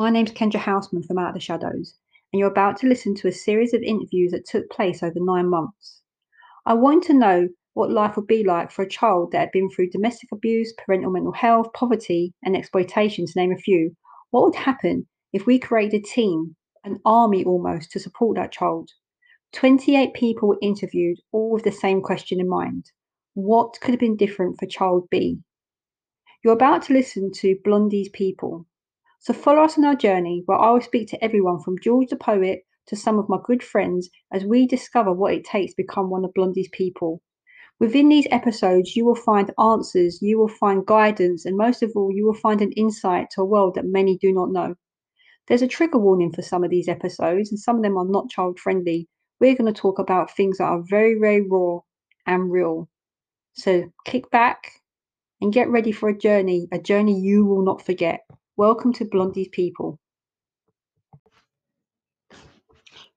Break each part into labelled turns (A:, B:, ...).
A: My name's Kendra Houseman from Out of the Shadows, and you're about to listen to a series of interviews that took place over nine months. I wanted to know what life would be like for a child that had been through domestic abuse, parental mental health, poverty, and exploitation, to name a few. What would happen if we created a team, an army almost, to support that child? 28 people were interviewed, all with the same question in mind What could have been different for child B? You're about to listen to Blondie's People. So follow us on our journey where I will speak to everyone from George the poet to some of my good friends as we discover what it takes to become one of Blondie's people. Within these episodes, you will find answers, you will find guidance, and most of all, you will find an insight to a world that many do not know. There's a trigger warning for some of these episodes, and some of them are not child friendly. We're going to talk about things that are very, very raw and real. So kick back, and get ready for a journey, a journey you will not forget. Welcome to Blondie's People.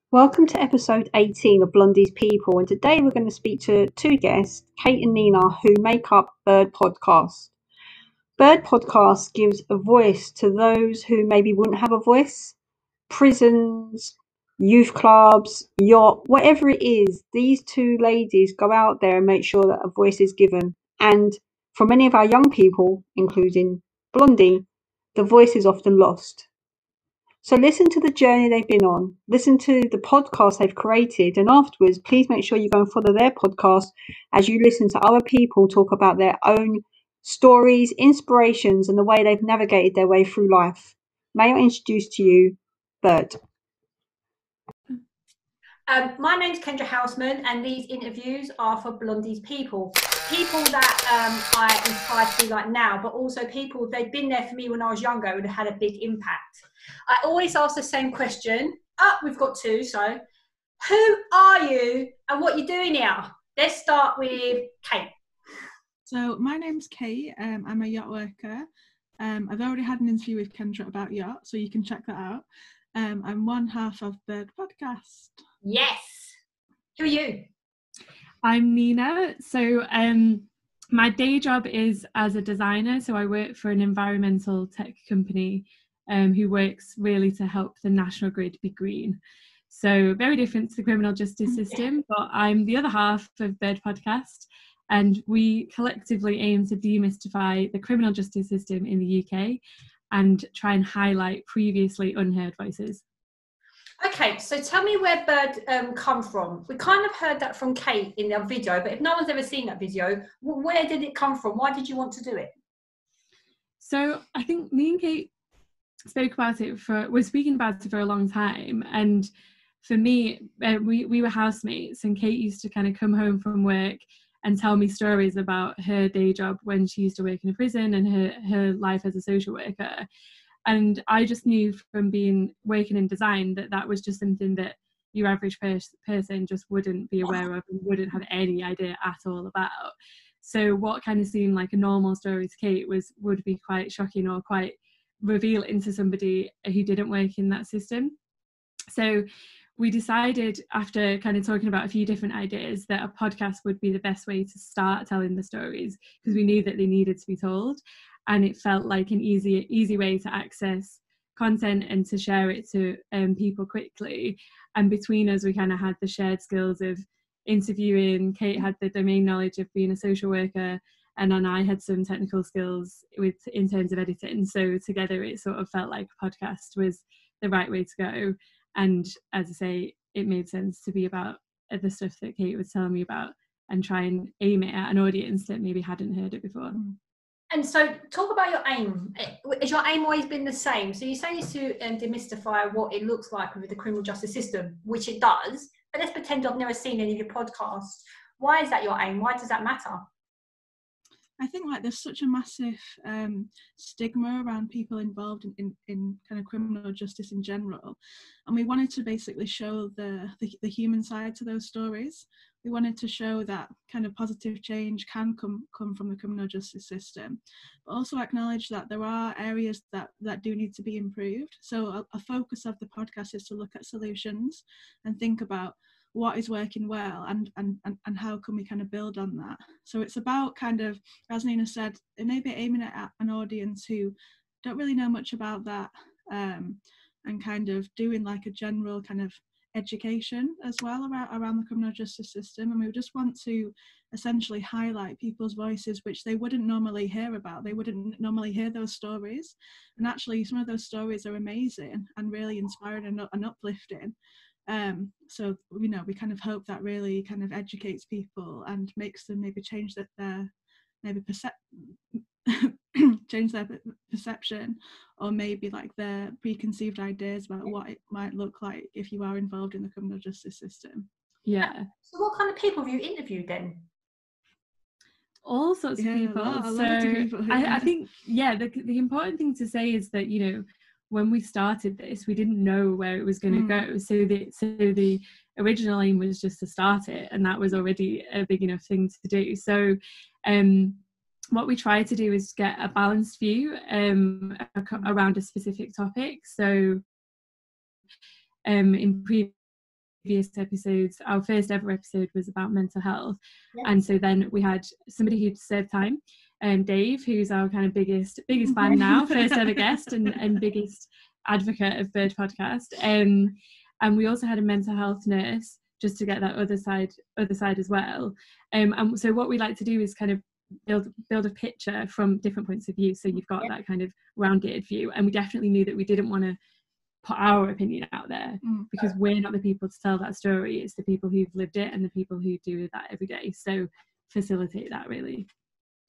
A: Welcome to episode 18 of Blondie's People, and today we're going to speak to two guests, Kate and Nina, who make up Bird Podcast. Bird Podcast gives a voice to those who maybe wouldn't have a voice, prisons, youth clubs, YOT, whatever it is. These two ladies go out there and make sure that a voice is given. And for many of our young people, including Blondie, the voice is often lost. So listen to the journey they've been on, listen to the podcast they've created, and afterwards, please make sure you go and follow their podcast as you listen to other people talk about their own stories, inspirations, and the way they've navigated their way through life. May I introduce to you Bird?
B: Um, my name's Kendra Houseman, and these interviews are for Blondie's people. People that um, I inspire to be like now, but also people, they've been there for me when I was younger and had a big impact. I always ask the same question. Up, oh, we've got two, so who are you and what you're doing here? Let's start with Kate.
C: So, my name's Kate, um, I'm a YOT worker. Um, I've already had an interview with Kendra about YOT, so you can check that out. Um, I'm one half of Bird Podcast.
B: Yes. Who are you?
D: I'm Nina. So um, my day job is as a designer. So I work for an environmental tech company um, who works really to help the national grid be green. So very different to the criminal justice system, but I'm the other half of Bird Podcast, and we collectively aim to demystify the criminal justice system in the UK and try and highlight previously unheard voices.
B: Okay, so tell me where Bird um, come from. We kind of heard that from Kate in the video, but if no one's ever seen that video, where did it come from? Why did you want to do it?
D: So I think me and Kate spoke about it for was speaking about it for a long time, and for me, uh, we we were housemates, and Kate used to kind of come home from work and tell me stories about her day job when she used to work in a prison and her her life as a social worker. And i just knew from being working in design that that was just something that your average pers- person just wouldn't be aware of and wouldn't have any idea at all about. So what kind of seemed like a normal story to kate was would be quite shocking or quite revealing to somebody who didn't work in that system. So we decided after kind of talking about a few different ideas that a podcast would be the best way to start telling the stories because we knew that they needed to be told. And it felt like an easy easy way to access content and to share it to um, people quickly. And between us we kind of had the shared skills of interviewing. Kate had the domain knowledge of being a social worker and then i had some technical skills with in terms of editing. So together it sort of felt like a podcast was the right way to go and as i say it made sense to be about the stuff that kate was telling me about and try and aim it at an audience that maybe hadn't heard it before mm.
B: And so, talk about your aim. Has your aim always been the same? So you say it's to um, demystify what it looks like with the criminal justice system, which it does. But let's pretend I've never seen any of your podcasts. Why is that your aim? Why does that matter?
C: I think like there's such a massive um, stigma around people involved in, in, in, kind of criminal justice in general, and we wanted to basically show the, the, the human side to those stories we wanted to show that kind of positive change can come come from the criminal justice system, but also acknowledge that there are areas that that do need to be improved. So a, a focus of the podcast is to look at solutions and think about what is working well and, and and and how can we kind of build on that. So it's about kind of as nina said it may be aiming at an audience who don't really know much about that um, and kind of doing like a general kind of education as well around, around the criminal justice system. And we just want to essentially highlight people's voices which they wouldn't normally hear about. They wouldn't normally hear those stories. And actually some of those stories are amazing and really inspiring and, and uplifting um, so you know we kind of hope that really kind of educates people and makes them maybe change that their maybe percep- change their perception or maybe like their preconceived ideas about what it might look like if you are involved in the criminal justice system.
D: Yeah.
B: So what kind of people have you interviewed then?
D: All sorts yeah, of people. a lot, a so of people, yeah. I, I, think yeah the, the important thing to say is that you know when we started this we didn't know where it was going to mm. go so the so the original aim was just to start it and that was already a big enough thing to do so um what we try to do is get a balanced view um, around a specific topic. So, um, in previous episodes, our first ever episode was about mental health, yeah. and so then we had somebody who'd served time, um, Dave, who's our kind of biggest biggest fan now, first ever guest and, and biggest advocate of Bird Podcast. Um, and we also had a mental health nurse just to get that other side other side as well. Um, and so what we like to do is kind of build build a picture from different points of view so you've got that kind of rounded view and we definitely knew that we didn't want to put our opinion out there mm. because we're not the people to tell that story it's the people who've lived it and the people who do that every day so facilitate that really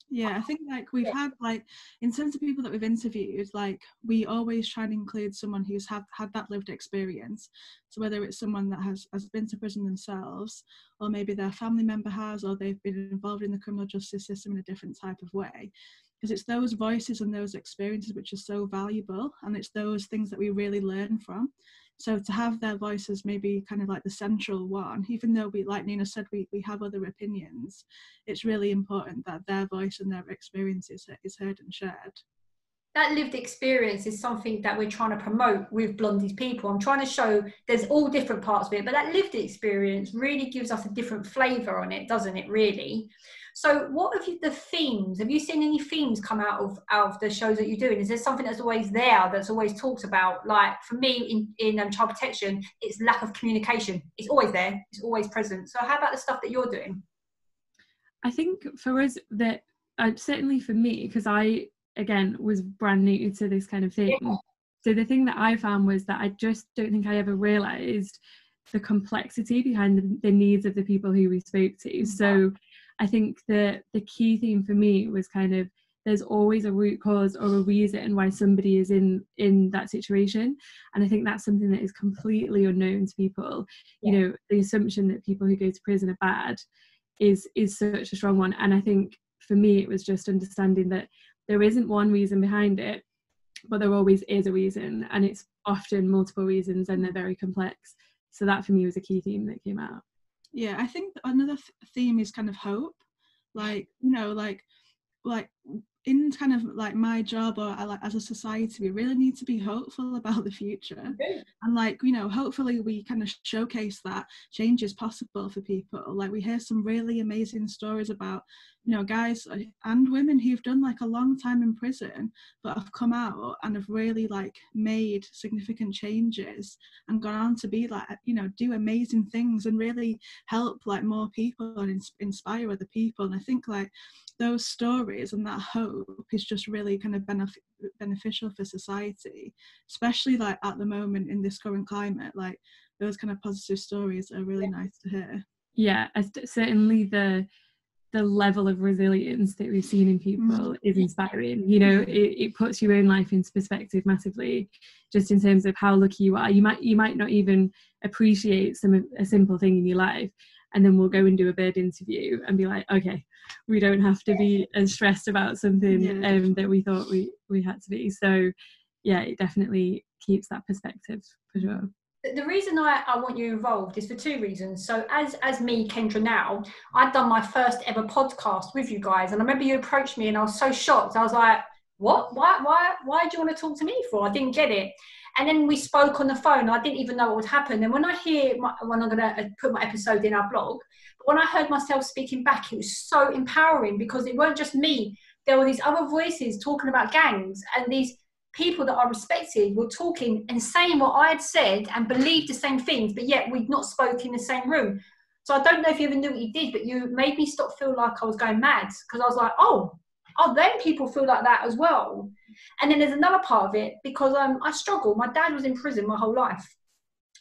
C: yeah i think like we've had like in terms of people that we've interviewed like we always try and include someone who's had had that lived experience. So whether it's someone that has has been to prison themselves or maybe their family member has or they've been involved in the criminal justice system in a different type of way. Because it's those voices and those experiences which are so valuable and it's those things that we really learn from so to have their voices maybe kind of like the central one, even though we, like Nina said, we, we have other opinions, it's really important that their voice and their experience is, is heard and shared
B: that lived experience is something that we're trying to promote with Blondie's people. I'm trying to show there's all different parts of it, but that lived experience really gives us a different flavour on it, doesn't it? Really. So, what have you the themes? Have you seen any themes come out of out of the shows that you're doing? Is there something that's always there that's always talked about? Like for me in in um, child protection, it's lack of communication. It's always there. It's always present. So, how about the stuff that you're doing?
D: I think for us that uh, certainly for me because I again was brand new to this kind of thing. Yeah. So the thing that I found was that I just don't think I ever realized the complexity behind the, the needs of the people who we spoke to. Mm-hmm. So I think the the key theme for me was kind of there's always a root cause or a reason why somebody is in in that situation. And i think that's something that is completely unknown to people. Yeah. you know the assumption that people who go to prison are bad is is such a strong one. And i think for me it was just understanding that there isn't one reason behind it but there always is a reason. And it's often multiple reasons and they're very complex. So that for me was a key theme that came out
C: yeah i think another th- theme is kind of hope. Like you know like like in kind of like my job or uh, like as a society we really need to be hopeful about the future. Okay. and like you know hopefully we kind of showcase that change is possible for people. Like we hear some really amazing stories about you know guys and women who've done like a long time in prison but have come out and have really like made significant changes and gone on to be like you know do amazing things and really help like more people and inspire other people. And i think like those stories and that hope is just really kind of benef- beneficial for society especially like at the moment in this current climate. Like those kind of positive stories are really nice to hear.
D: Yeah certainly the the level of resilience that we've seen in people mm. is inspiring. You know, it, it puts your own life into perspective massively, just in terms of how lucky you are. You might you might not even appreciate some a simple thing in your life, and then we'll go and do a bird interview and be like, okay, we don't have to be as stressed about something yeah. um, that we thought we we had to be. So, yeah, it definitely keeps that perspective for sure
B: the reason I, I want you involved is for two reasons. So as as me, Kendra now, I'd done my first ever podcast with you guys. And I remember you approached me and I was so shocked. I was like, what? Why why why do you want to talk to me for? I didn't get it. And then we spoke on the phone. I didn't even know what would happen. And when I hear my, when I'm gonna uh, put my episode in our blog, but when I heard myself speaking back, it was so empowering because it weren't just me. There were these other voices talking about gangs and these people that I respected were talking and saying what I had said and believed the same things, but yet we'd not spoken in the same room. So I don't know if you ever knew what you did, but you made me stop feel like I was going mad because I was like, oh, oh, then people feel like that as well. And then there's another part of it because um, I struggle. My dad was in prison my whole life,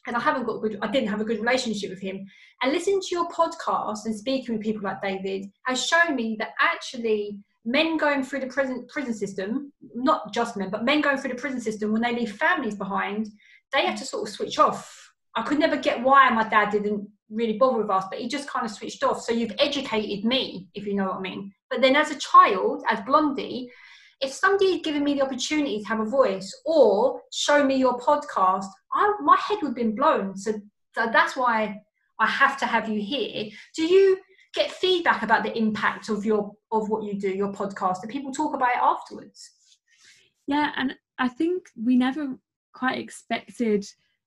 B: and I haven't got good. I didn't have a good relationship with him. And listening to your podcast and speaking with people like David has shown me that actually men going through the prison prison system, not just men, but men going through the prison system when they leave families behind, they have to sort of switch off. I could never get why my dad didn't really bother with us, but he just kind of switched off. So you've educated me, if you know what I mean. But then as a child, as Blondie, if somebody had given me the opportunity to have a voice or show me your podcast, I, my head would have been blown. So, so that's why I have to have you here. Do you get feedback about the impact of your of what you do, your podcast? Do people talk about it afterwards?
D: Yeah, and I think we never quite expected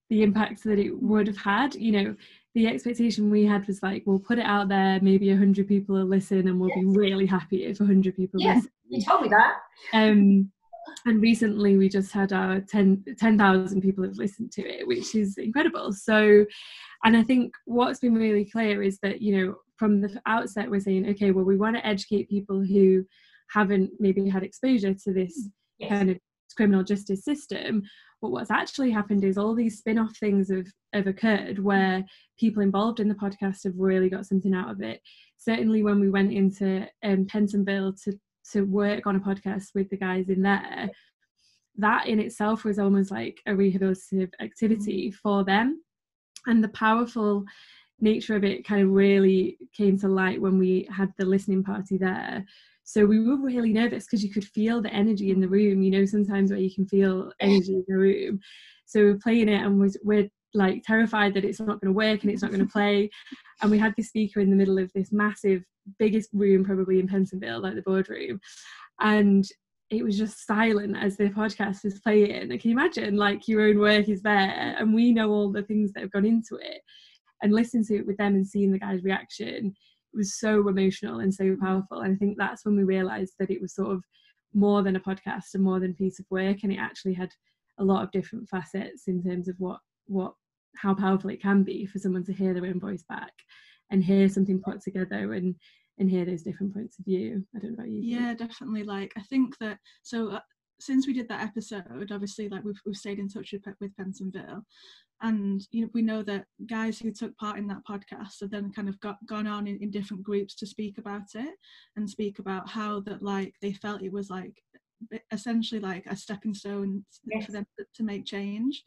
D: the impact that it would have had. You know, the expectation we had was like, we'll put it out there, maybe a hundred people will listen, and we'll yes. be really happy if a hundred people
B: yes,
D: listen.
B: You told me that.
D: Um, and recently we just had our 10,000 10, people have listened to it, which is incredible. So, and I think what's been really clear is that, you know, from the outset, we're saying, okay, well, we want to educate people who haven't maybe had exposure to this yes. kind of criminal justice system. But what's actually happened is all these spin off things have, have occurred where people involved in the podcast have really got something out of it. Certainly, when we went into um, Pentonville to to work on a podcast with the guys in there, that in itself was almost like a rehabilitative activity for them. And the powerful nature of it kind of really came to light when we had the listening party there. So we were really nervous because you could feel the energy in the room, you know, sometimes where you can feel energy in the room. So we are playing it and was we're like terrified that it's not going to work and it's not going to play. And we had the speaker in the middle of this massive biggest room probably in Pentonville, like the boardroom. And it was just silent as the podcast was playing. Can you imagine like your own work is there and we know all the things that have gone into it and listening to it with them and seeing the guy's reaction was so emotional and so powerful. And I think that's when we realized that it was sort of more than a podcast and more than a piece of work and it actually had a lot of different facets in terms of what what how powerful it can be for someone to hear their own voice back and hear something put together and and hear those different points of view. I don't know about you.
C: Yeah, definitely. Like I think that so uh, since we did that episode, obviously, like we've we've stayed in touch with with Pentonville, and you know we know that guys who took part in that podcast have then kind of got gone on in, in different groups to speak about it and speak about how that like they felt it was like essentially like a stepping stone yes. for them to make change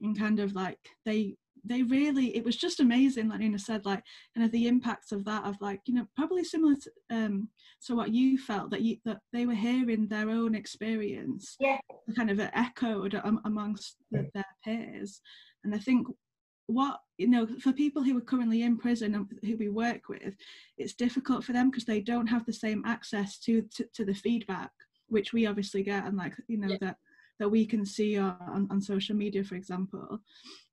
C: and kind of like they they really it was just amazing like Nina said like kind of the impacts of that of like you know probably similar to um so what you felt that you that they were hearing their own experience.
B: Yeah.
C: Kind of echoed amongst the, their peers. And I think what you know for people who are currently in prison and who we work with it's difficult for them because they don't have the same access to, to, to the feedback which we obviously get and like you know yeah. that that we can see on, on social media, for example.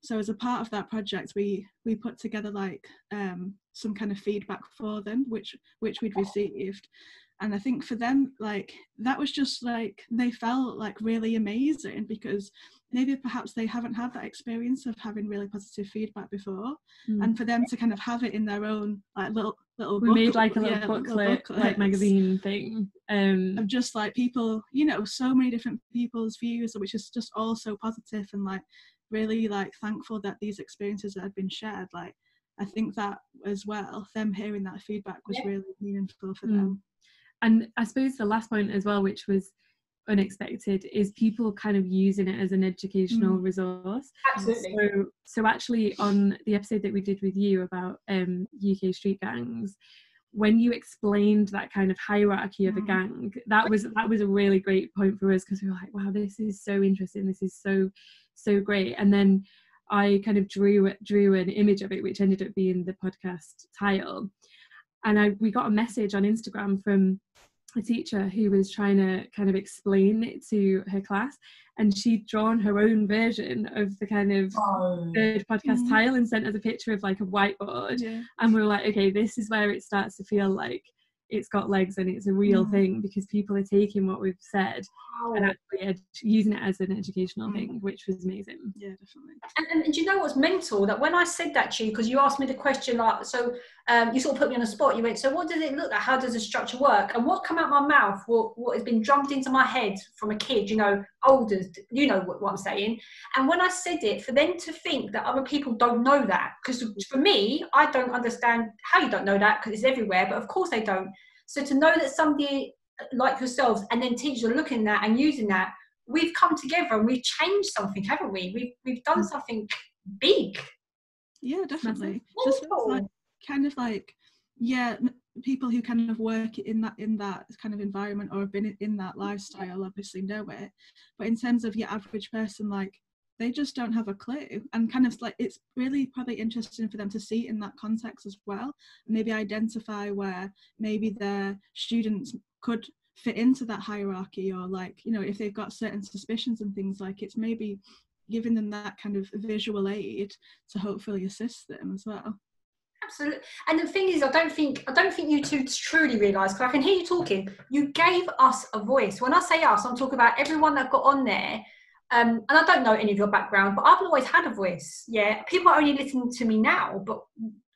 C: So as a part of that project, we we put together like um, some kind of feedback for them, which which we'd received, and I think for them, like that was just like they felt like really amazing because maybe perhaps they haven't had that experience of having really positive feedback before, mm. and for them to kind of have it in their own like little little
D: we made like a little yeah, booklet like magazine thing um
C: of just like people you know so many different people's views which is just all so positive and like really like thankful that these experiences had been shared like i think that as well them hearing that feedback was yeah. really meaningful for mm. them
D: and i suppose the last point as well which was unexpected is people kind of using it as an educational mm. resource.
B: Absolutely.
D: So, so actually, on the episode that we did with you about um, UK street gangs, when you explained that kind of hierarchy of a mm. gang, that was that was a really great point for us because we were like, wow, this is so interesting. This is so so great. And then I kind of drew drew an image of it, which ended up being the podcast title. And I we got a message on Instagram from a teacher who was trying to kind of explain it to her class and she'd drawn her own version of the kind of oh. third podcast mm. tile and sent us a picture of like a whiteboard yeah. and we were like okay this is where it starts to feel like it's got legs and it's a real
C: Mm.
D: thing because people are taking what we've said and actually ed- using it as an educational
C: Mm.
D: thing, which was amazing.
C: Yeah, definitely.
B: And, and, and do you know what's mental? That when I said that to you, because you asked me the question, like, so um, you sort of put me on the spot. You went, so what does it look like? How does the structure work? And what come out my mouth? What what has been drummed into my head from a kid? You know, older. You know what, what I'm saying. And when I said it, for them to think that other people don't know that, because for me, I don't understand how you don't know that because it's everywhere. But of course they don't. So to know that somebody like yourselves and then teachers are looking at that and using that we've come together and we've changed something, haven't we? We've we've done something big.
C: Yeah, definitely. Just like kind of like yeah, people who kind of work in that in that kind of environment or have been in, that lifestyle obviously know it. But in terms of your average person, like they just don't have a clue. And kind of like it's really probably interesting for them to see in that context as well. Maybe identify where maybe their students could fit into that hierarchy or like you know if they've got certain suspicions and things like it's maybe giving them that kind of visual aid to hopefully assist them as well
B: Absolutely. And the thing is, I don't think I don't think you two truly realise because I can hear you talking. You gave us a voice. When I say us, I'm talking about everyone that got on there. Um, and I don't know any of your background, but I've always had a voice. Yeah, people are only listening to me now, but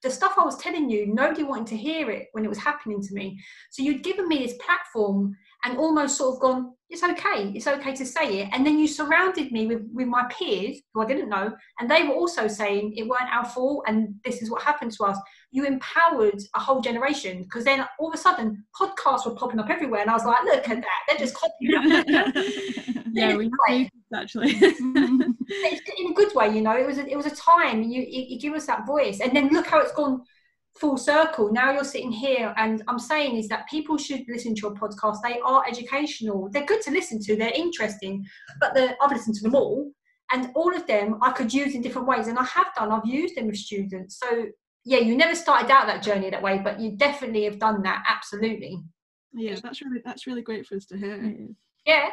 B: the stuff I was telling you, nobody wanted to hear it when it was happening to me. So you'd given me this platform and almost sort of gone, it's okay, it's okay to say it. And then you surrounded me with, with my peers who I didn't know, and they were also saying it weren't our fault and this is what happened to us. You empowered a whole generation because then all of a sudden podcasts were popping up everywhere, and I was like, look at that, they're just copying.
D: yeah, we
B: Right.
D: actually.
B: In a good way, you know. It was a, it was a time you, you you give us that voice, and then look how it's gone full circle. Now you're sitting here, and I'm saying is that people should listen to your podcast. They are educational. They're good to listen to. They're interesting, but the, I've listened to them all, and all of them I could use in different ways, and I have done. I've used them with students. So yeah, you never started out that journey that way, but you definitely have done that. Absolutely.
C: yeah that's really that's really great for us to hear
D: It is.
B: Yeah.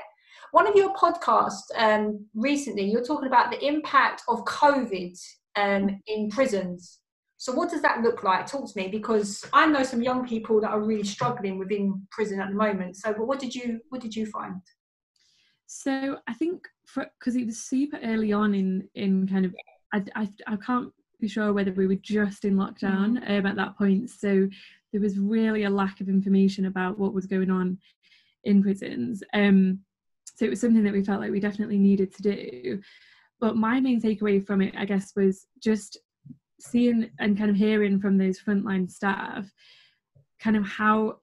B: One of your podcasts um, recently, you're talking about the impact of COVID um, in prisons. So, what does that look like? Talk to me because I know some young people that are really struggling within prison at the moment. So, but what did you what did you find?
D: So I think because it was super early on in in kind of I, I, I can't be sure whether we were just in lockdown um, at that point. So there was really a lack of information about what was going on in prisons. Um, so it was something that we felt like we definitely needed to do. But my main takeaway from it, I guess, was just seeing and kind of hearing from those frontline staff kind of how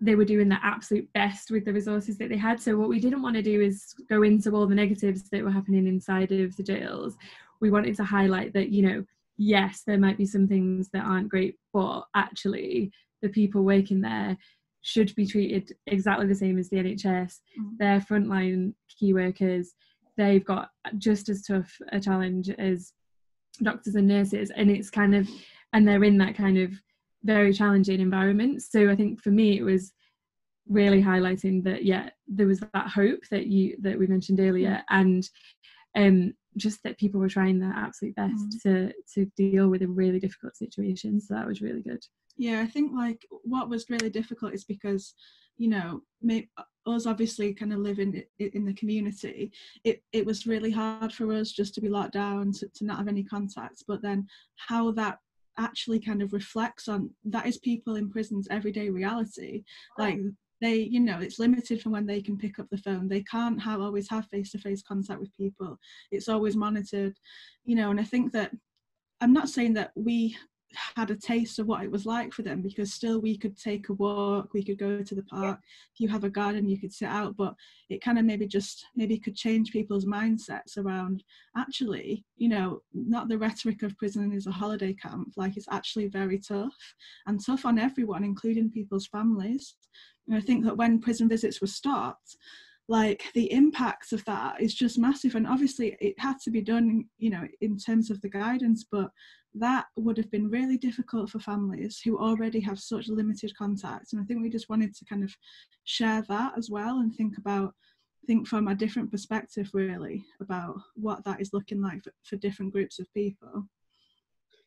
D: they were doing their absolute best with the resources that they had. So what we didn't want to do is go into all the negatives that were happening inside of the jails. We wanted to highlight that, you know, yes, there might be some things that aren't great, but actually the people working there should be treated exactly the same as the NHS.
C: Mm.
D: They're frontline key workers. They've got just as tough a challenge as doctors and nurses, and it's kind of, and they're in that kind of very challenging environment. So I think for me it was really highlighting that yeah, there was that hope that you that we mentioned earlier, and um just that people were trying their absolute best to to deal with a really difficult situation. So that was really good.
C: yeah i think like what was really difficult is because you know us obviously kind of living in the community it, it was really hard for us just to be locked down to, to not have any contacts. But then how that actually kind of reflects on that is people in prisons everyday reality. Like they you know it's limited from when they can pick up the phone. They can't have always have face-to-face contact with people. It's always monitored you know and i think that i'm not saying that we had a taste of what it was like for them because still we could take a walk we could go to the park if you have a garden you could sit out but it kind of maybe just maybe could change people's mindsets around actually you know not the rhetoric of prison is a holiday camp like it's actually very tough and tough on everyone including people's families. And i think that when prison visits were stopped like the impact of that is just massive and obviously it had to be done you know in terms of the guidance but that would have been really difficult for families who already have such limited contact and i think we just wanted to kind of share that as well and think about think from a different perspective really about what that is looking like for, for different groups of people.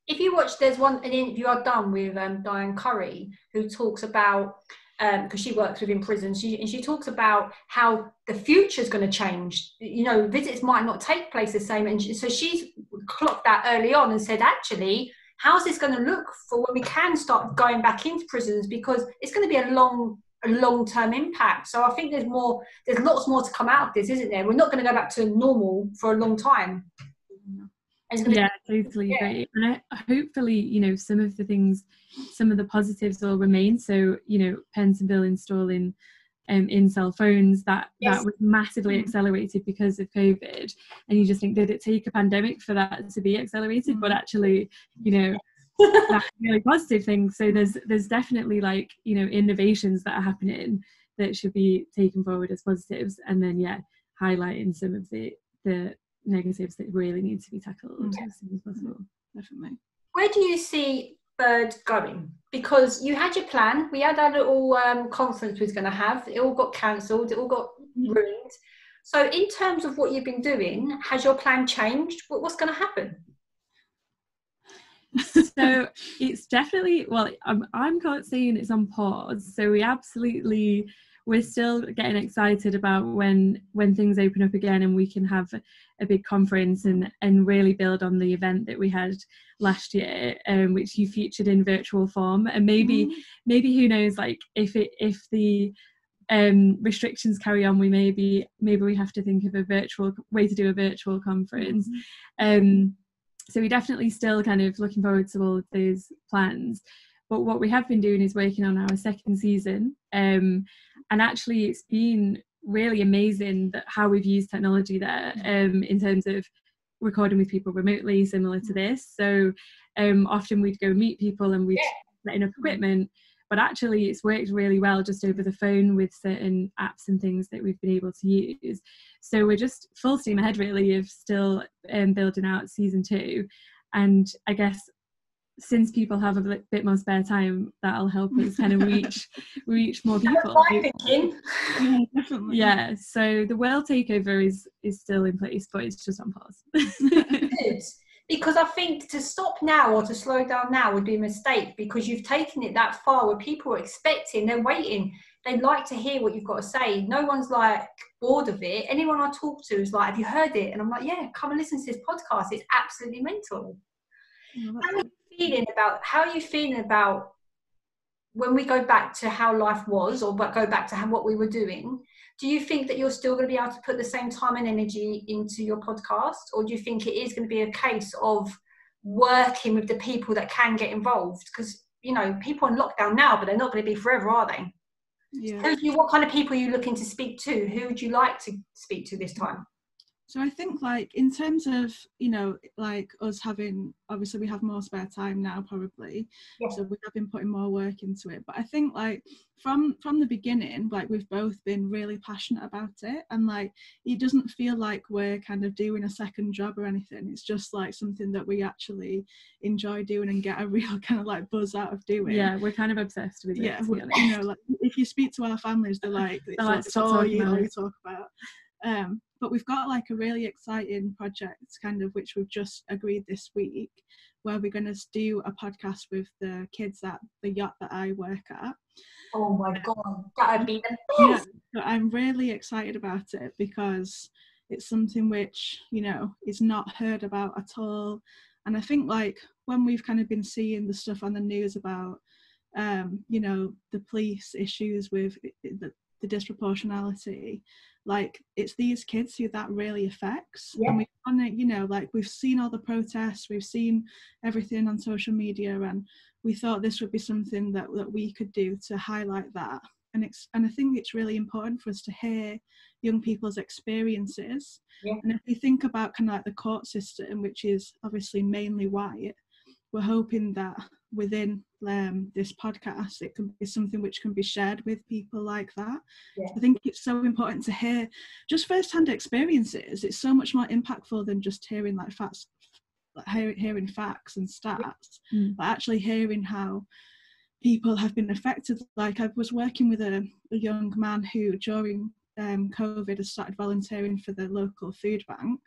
B: If you watch, there's one an interview I've done with um, Diane Curry who talks about because um, she works within prisons, she, and she talks about how the future is going to change. You know, visits might not take place the same, and she, so she's clocked that early on and said, actually, how's this going to look for when we can start going back into prisons? Because it's going to be a long a long-term impact. So I think there's more, there's lots more to come out of this, isn't there? We're not going to go back to normal for a long time
D: yeah totally agree and I, hopefully you know some of the things some of the positives will remain. So you know Pentonville installing um, in cell phones that yes. that was massively mm-hmm. accelerated because of covid. And you just think did it take a pandemic for that to be accelerated? Mm-hmm. but actually you know that's really positive thing. So there's there's definitely like you know innovations that are happening that should be taken forward as positives. And then yeah highlighting some of the the negatives that really need to be tackled mm. as soon as possible.
C: Definitely.
B: Where do you see Bird going? Because you had your plan. We had our little um, conference we was going to have. It all got cancelled. It all got mm. ruined. So, in terms of what you've been doing, has your plan changed? What's going to happen?
D: so it's definitely well i'm i'm saying it's on pause so we absolutely we're still getting excited about when when things open up again and we can have a big conference and and really build on the event that we had last year um, which you featured in virtual form and maybe mm-hmm. maybe who knows like if it if the um, restrictions carry on we maybe maybe we have to think of a virtual way to do a virtual conference mm-hmm. um, so we're definitely still kind of looking forward to all of those plans but what we have been doing is working on our second season um, and actually it's been really amazing that how we've used technology there um, in terms of recording with people remotely similar to this. So um, often we'd go meet people and we'd yeah. setting up equipment but actually it's worked really well just over the phone with certain apps and things that we've been able to use. So we're just full steam ahead really of still um, building out season two. And i guess since people have a bit more spare time, that'll help us kind of reach reach more people.
B: yeah,
D: definitely. Yeah. So the world takeover is is still in place, but it's just on pause.
B: because I think to stop now or to slow down now would be a mistake because you've taken it that far where people are expecting, they're waiting, they'd like to hear what you've got to say. No one's like bored of it. Anyone I talk to is like, Have you heard it? And I'm like, Yeah, come and listen to this podcast. It's absolutely mental. Oh, feeling about how are you feeling about when we go back to how life was or go back to how, what we were doing do you think that you're still going to be able to put the same time and energy into your podcast? Or do you think it is going to be a case of working with the people that can get involved? Because you know people in lockdown now but they're not going to be forever are they? Yeah. So what kind of people are you looking to speak to? Who would you like to speak to this time
C: so I think like in terms of, you know, like us having obviously we have more spare time now probably. Yeah. So we have been putting more work into it. But I think like from from the beginning, like we've both been really passionate about it and like it doesn't feel like we're kind of doing a second job or anything. It's just like something that we actually enjoy doing and get a real kind of like buzz out of doing.
D: Yeah, we're kind of obsessed with it.
C: Yeah, you know, like if you speak to our families, they're like, it's they're like, all you know, you talk about. Um, but we've got like a really exciting project, kind of which we've just agreed this week, where we're going to do a podcast with the kids at the YOT that I work at.
B: Oh my god, that'd be the
C: best! Yeah, I'm really excited about it because it's something which you know is not heard about at all. And I think like when we've kind of been seeing the stuff on the news about um, you know the police issues with the, the disproportionality like it's these kids who that really affects yeah. and we you know like we've seen all the protests we've seen everything on social media and we thought this would be something that, that we could do to highlight that and it's and i think it's really important for us to hear young people's experiences yeah. and if we think about kind of like the court system which is obviously mainly white we're hoping that within um, this podcast it can be something which can be shared with people like that. Yeah. i think it's so important to hear just first-hand experiences. It's so much more impactful than just hearing like facts like hearing facts and stats mm. but actually hearing how people have been affected. Like i was working with a, a young man who during um, covid has started volunteering for the local food bank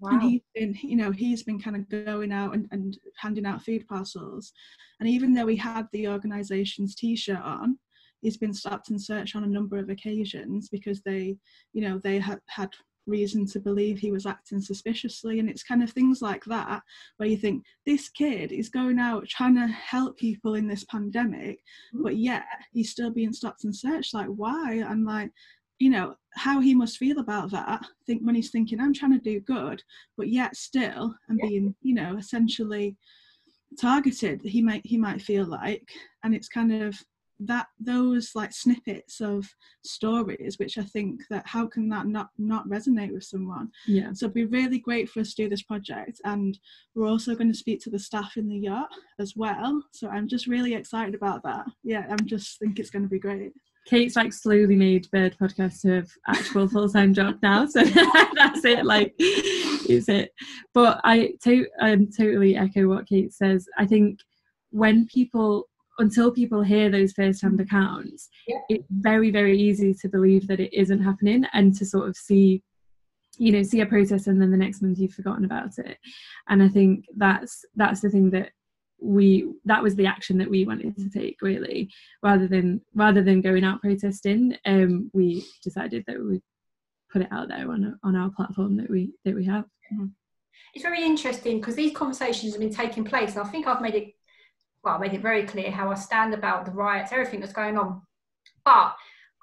C: Wow. And he's been, you know, he's been kind of going out and, and handing out food parcels. And even though he had the organisation's t-shirt on, he's been stopped and searched on a number of occasions because they, you know, they had had reason to believe he was acting suspiciously and it's kind of things like that where you think this kid is going out trying to help people in this pandemic mm-hmm. but yet he's still being stopped and searched like why and like you know how he must feel about that think when he's thinking i'm trying to do good but yet still and yeah. being you know essentially targeted he might he might feel like. And it's kind of that those like snippets of stories which i think that how can that not not resonate with someone?
D: Yeah.
C: So it'd be really great for us to do this project and we're also going to speak to the staff in the YOT as well. So i'm just really excited about that. Yeah i'm just think it's going to be great
D: Kate's like slowly made Bird Podcast her actual full time job now, so that's it. Like, is it? But I to, um, totally echo what Kate says. I think when people until people hear those first-hand accounts, yeah. it's very, very easy to believe that it isn't happening and to sort of see, you know, see a protest and then the next month you've forgotten about it. And I think that's that's the thing that we that was the action that we wanted to take really rather than rather than going out protesting um we decided that we put it out there on on our platform that we that we have
B: mm-hmm. it's very interesting because these conversations have been taking place and i think i've made it well, made it very clear how I stand about the riots, everything that's going on. But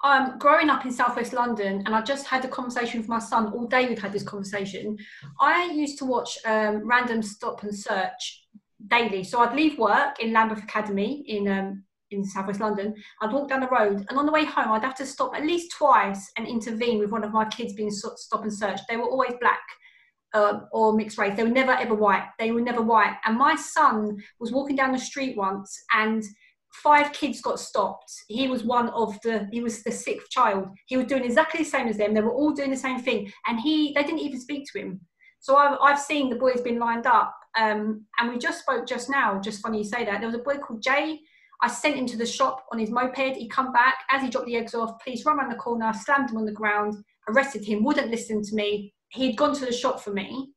B: um, growing up in southwest London, and I just had a conversation with my son all day. We've had this conversation. I used to watch um, random stop and search daily. So I'd leave work in Lambeth Academy in um, in southwest London. I'd walk down the road, and on the way home, I'd have to stop at least twice and intervene with one of my kids being stop and searched. They were always black uh, or mixed race. They were never ever white. They were never white. And my son was walking down the street once, and five kids got stopped. He was one of the. He was the sixth child. He was doing exactly the same as them. They were all doing the same thing, and he. They didn't even speak to him. So I've, I've seen the boys been lined up, um, and we just spoke just now. Just funny you say that. There was a boy called Jay. I sent him to the shop on his moped. He come back as he dropped the eggs off. Police run around the corner, slammed him on the ground, arrested him. Wouldn't listen to me he'd gone to the shop for me.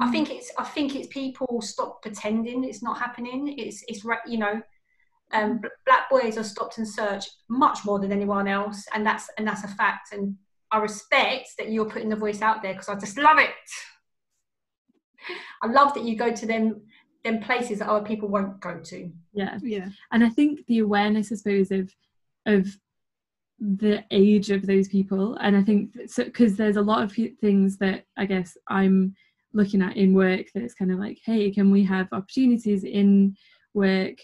B: I mm. think it's I think it's people stop pretending it's not happening. It's it's you know, um, black boys are stopped and searched much more than anyone else, and that's and that's a fact. And I respect that you're putting the voice out there because I just love it. I love that you go to them them places that other people won't go to.
D: Yeah,
C: yeah.
D: And I think the awareness, I suppose, of of the age of those people and i think so because there's a lot of things that i guess i'm looking at in work that's kind of like hey can we have opportunities in work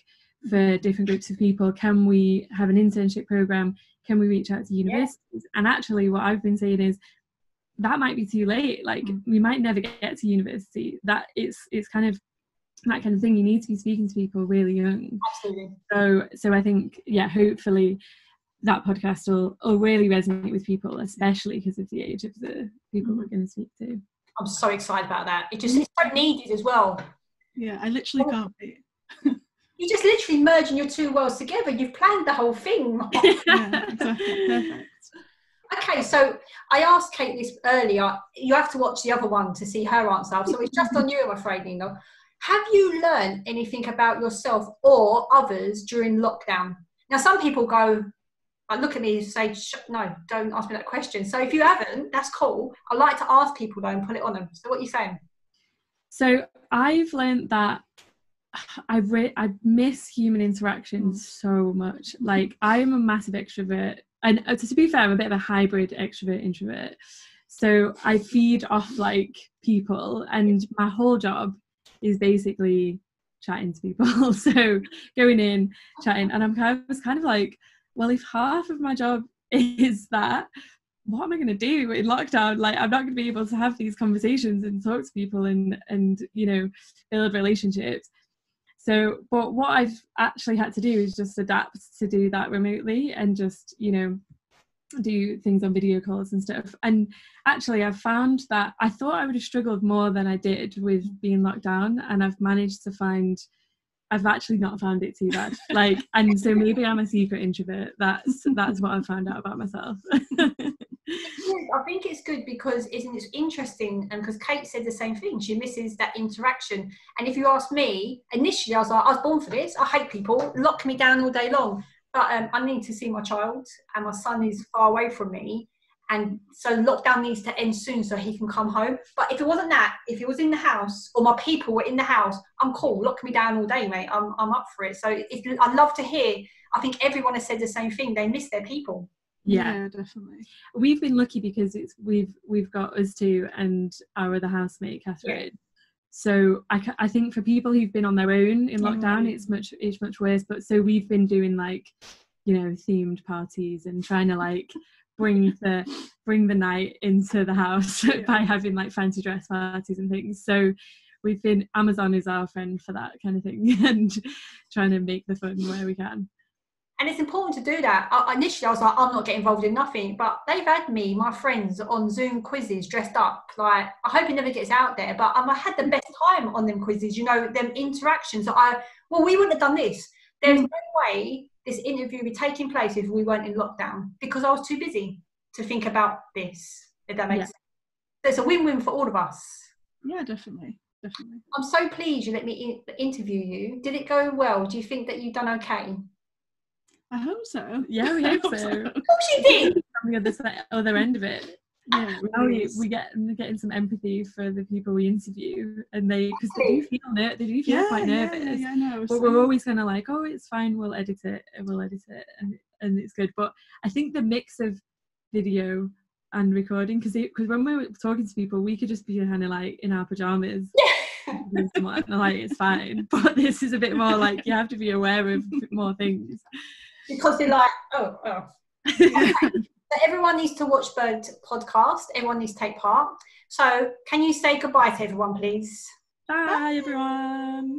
D: for different groups of people can we have an internship program can we reach out to universities yeah. and actually what i've been saying is that might be too late like mm. we might never get to university that it's it's kind of that kind of thing you need to be speaking to people really young
B: absolutely
D: so so i think yeah hopefully that podcast will, will really resonate with people, especially because of the age of the people we're going to speak to.
B: I'm so excited about that. It just it's so needed as well.
C: Yeah, I literally oh. can't wait.
B: you're just literally merging your two worlds together. You've planned the whole thing.
C: yeah, exactly. Perfect.
B: Okay, so I asked Kate this earlier. You have to watch the other one to see her answer. So it's just on you, I'm afraid, Nina. Have you learned anything about yourself or others during lockdown? Now, some people go, like look at me and say, no, don't ask me that question. So if you haven't, that's cool. I like to ask people though and put it on them. So what are you saying?
D: So I've learned that I re- I miss human interaction so much. Like I'm a massive extrovert, and uh, to be fair, I'm a bit of a hybrid extrovert introvert. So I feed off like people, and my whole job is basically chatting to people. so going in, chatting, and I'm kind of, was kind of like well, if half of my job is that, what am I going to do in lockdown? Like, I'm not going to be able to have these conversations and talk to people and and you know build relationships. So, but what I've actually had to do is just adapt to do that remotely and just you know do things on video calls and stuff. And actually, I've found that I thought I would have struggled more than I did with being locked down, and I've managed to find I've actually not found it too bad. Like, and so maybe I'm a secret introvert. That's that's what I've found out about myself.
B: I think it's good because isn't it interesting? And because Kate said the same thing, she misses that interaction. And if you ask me, initially I was like, I was born for this. I hate people. Lock me down all day long. but um, I need to see my child, and my son is far away from me. And so lockdown needs to end soon so he can come home. But if it wasn't that, if he was in the house or my people were in the house, I'm cool. Lock me down all day, mate. I'm, I'm up for it. So if, I love to hear. I think everyone has said the same thing. They miss their people.
D: Yeah.
C: yeah, definitely.
D: We've been lucky because it's we've we've got us two and our other housemate Catherine. So I, I think for people who've been on their own in lockdown,
C: Mm.
D: it's much it's much worse. But so we've been doing like, you know, themed parties and trying to like bring the bring the night into the house by having like fancy dress parties and things. So we've been Amazon is our friend for that kind of thing and trying to make the fun where we can.
B: And it's important to do that. I, initially, I was like, I'm not getting involved in nothing, but they've had me, my friends, on Zoom quizzes dressed up. Like, I hope it never gets out there, but um, I had the best time on them quizzes, you know, them interactions. I, well, we wouldn't have done this. There's mm. no way this interview would be taking place if we weren't in lockdown because I was too busy to think about this, if that makes
D: Yeah.
B: sense. So it's a win win for all of us.
C: Yeah, definitely, definitely.
B: I'm so pleased you let me in- interview you. Did it go well? Do you think that you've done okay?
C: I hope so.
D: Yeah, we hope so.
B: Of course you did.
D: On the other side, other end of it.
C: Yeah, it
D: Oh, we, we get we're getting some empathy for the people we interview, and they because they do feel ner- they do feel
C: yeah,
D: quite nervous.
C: yeah, yeah, no,
D: But we're always kind of like, oh, it's fine, we'll edit it, and we'll edit it, and and it's good. But I think the mix of video and recording, because because when we're talking to people, we could just be kind of like in our pajamas. with someone, and like it's fine, but this is a bit more like you have to be aware of more things.
B: because they're like, oh, oh. Everyone needs to watch Bird podcast. Everyone needs to take part. So can you say goodbye to everyone, please?
D: Bye, everyone.